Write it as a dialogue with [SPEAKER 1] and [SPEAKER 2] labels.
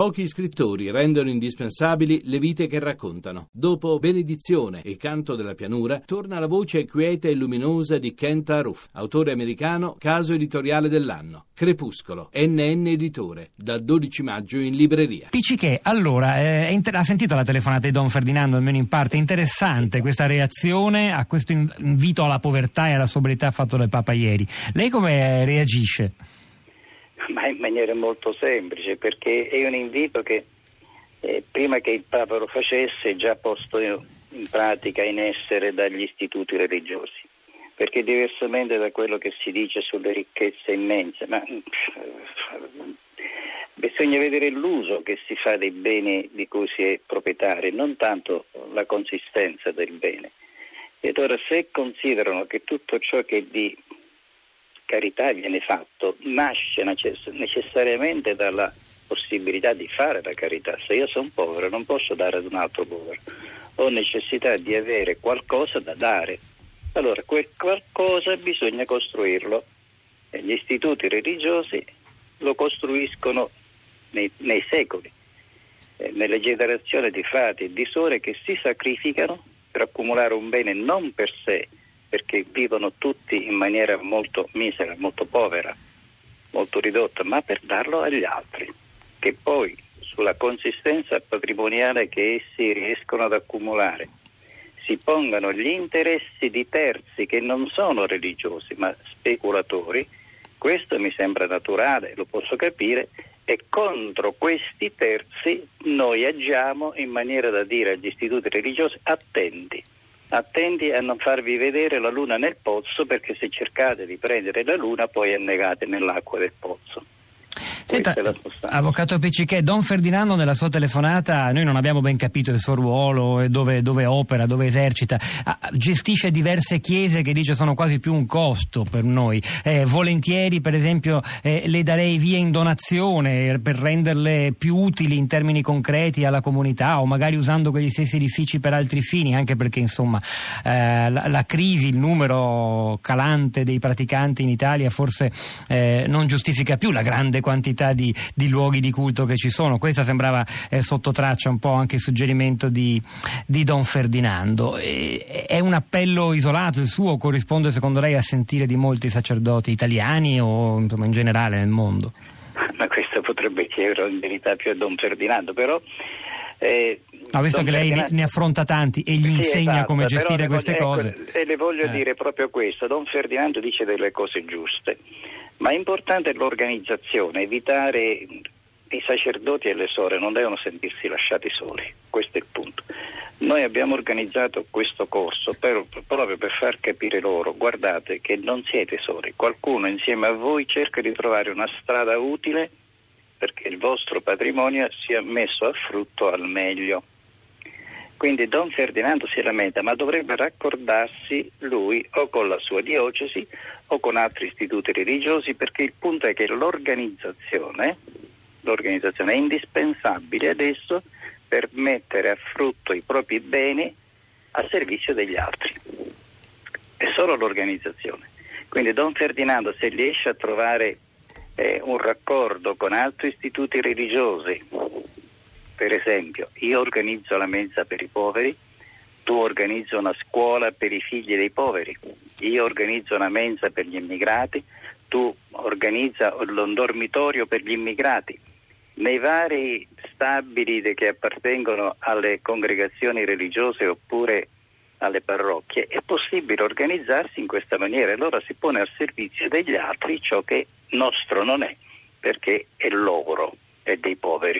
[SPEAKER 1] Pochi scrittori rendono indispensabili le vite che raccontano. Dopo Benedizione e Canto della pianura, torna la voce quieta e luminosa di Kent Aruf, autore americano, caso editoriale dell'anno. Crepuscolo, NN Editore, dal 12 maggio in libreria.
[SPEAKER 2] Picciche, allora, eh, inter- ha sentito la telefonata di Don Ferdinando, almeno in parte, interessante questa reazione a questo invito alla povertà e alla sobrietà fatto dal Papa ieri. Lei come reagisce?
[SPEAKER 3] Ma in maniera molto semplice, perché è un invito che eh, prima che il Papa lo facesse è già posto in pratica, in essere dagli istituti religiosi, perché diversamente da quello che si dice sulle ricchezze immense, ma bisogna vedere l'uso che si fa dei beni di cui si è proprietari, non tanto la consistenza del bene. Ed ora se considerano che tutto ciò che di carità viene fatto nasce necessariamente dalla possibilità di fare la carità. Se io sono povero non posso dare ad un altro povero, ho necessità di avere qualcosa da dare. Allora quel qualcosa bisogna costruirlo e gli istituti religiosi lo costruiscono nei, nei secoli, eh, nelle generazioni di frati e di sore che si sacrificano per accumulare un bene non per sé, perché vivono tutti in maniera molto misera, molto povera, molto ridotta, ma per darlo agli altri, che poi sulla consistenza patrimoniale che essi riescono ad accumulare si pongano gli interessi di terzi che non sono religiosi ma speculatori, questo mi sembra naturale, lo posso capire, e contro questi terzi noi agiamo in maniera da dire agli istituti religiosi attenti attenti a non farvi vedere la luna nel pozzo perché se cercate di prendere la luna poi annegate nell'acqua del pozzo.
[SPEAKER 2] Senta, Avvocato Peccichè, Don Ferdinando nella sua telefonata, noi non abbiamo ben capito il suo ruolo e dove, dove opera, dove esercita, ah, gestisce diverse chiese che dice sono quasi più un costo per noi. Eh, volentieri, per esempio, eh, le darei via in donazione per renderle più utili in termini concreti alla comunità o magari usando quegli stessi edifici per altri fini, anche perché insomma eh, la, la, crisi, il numero calante dei praticanti in Italia forse eh, non giustifica più la grande quantità quantità di, di luoghi di culto che ci sono. Questa sembrava eh, sotto traccia un po' anche il suggerimento di, di Don Ferdinando. E, è un appello isolato il suo, corrisponde secondo lei a sentire di molti sacerdoti italiani o insomma, in generale nel mondo?
[SPEAKER 3] Ma questo potrebbe chiedere in verità più a Don Ferdinando, però... Eh,
[SPEAKER 2] No, visto che lei Ferdinando... ne affronta tanti e gli sì, insegna esatto, come gestire queste voglio, cose.
[SPEAKER 3] Ecco, e le voglio eh. dire proprio questo, Don Ferdinando dice delle cose giuste. È importante l'organizzazione, evitare i sacerdoti e le sore non devono sentirsi lasciati soli, questo è il punto. Noi abbiamo organizzato questo corso per, proprio per far capire loro, guardate che non siete soli, qualcuno insieme a voi cerca di trovare una strada utile perché il vostro patrimonio sia messo a frutto al meglio. Quindi Don Ferdinando si lamenta, ma dovrebbe raccordarsi lui o con la sua diocesi o con altri istituti religiosi, perché il punto è che l'organizzazione, l'organizzazione è indispensabile adesso per mettere a frutto i propri beni a servizio degli altri. È solo l'organizzazione. Quindi Don Ferdinando se riesce a trovare eh, un raccordo con altri istituti religiosi, per esempio, io organizzo la mensa per i poveri, tu organizzi una scuola per i figli dei poveri, io organizzo una mensa per gli immigrati, tu organizza un dormitorio per gli immigrati. Nei vari stabili che appartengono alle congregazioni religiose oppure alle parrocchie è possibile organizzarsi in questa maniera, allora si pone al servizio degli altri ciò che nostro non è, perché è loro e dei poveri.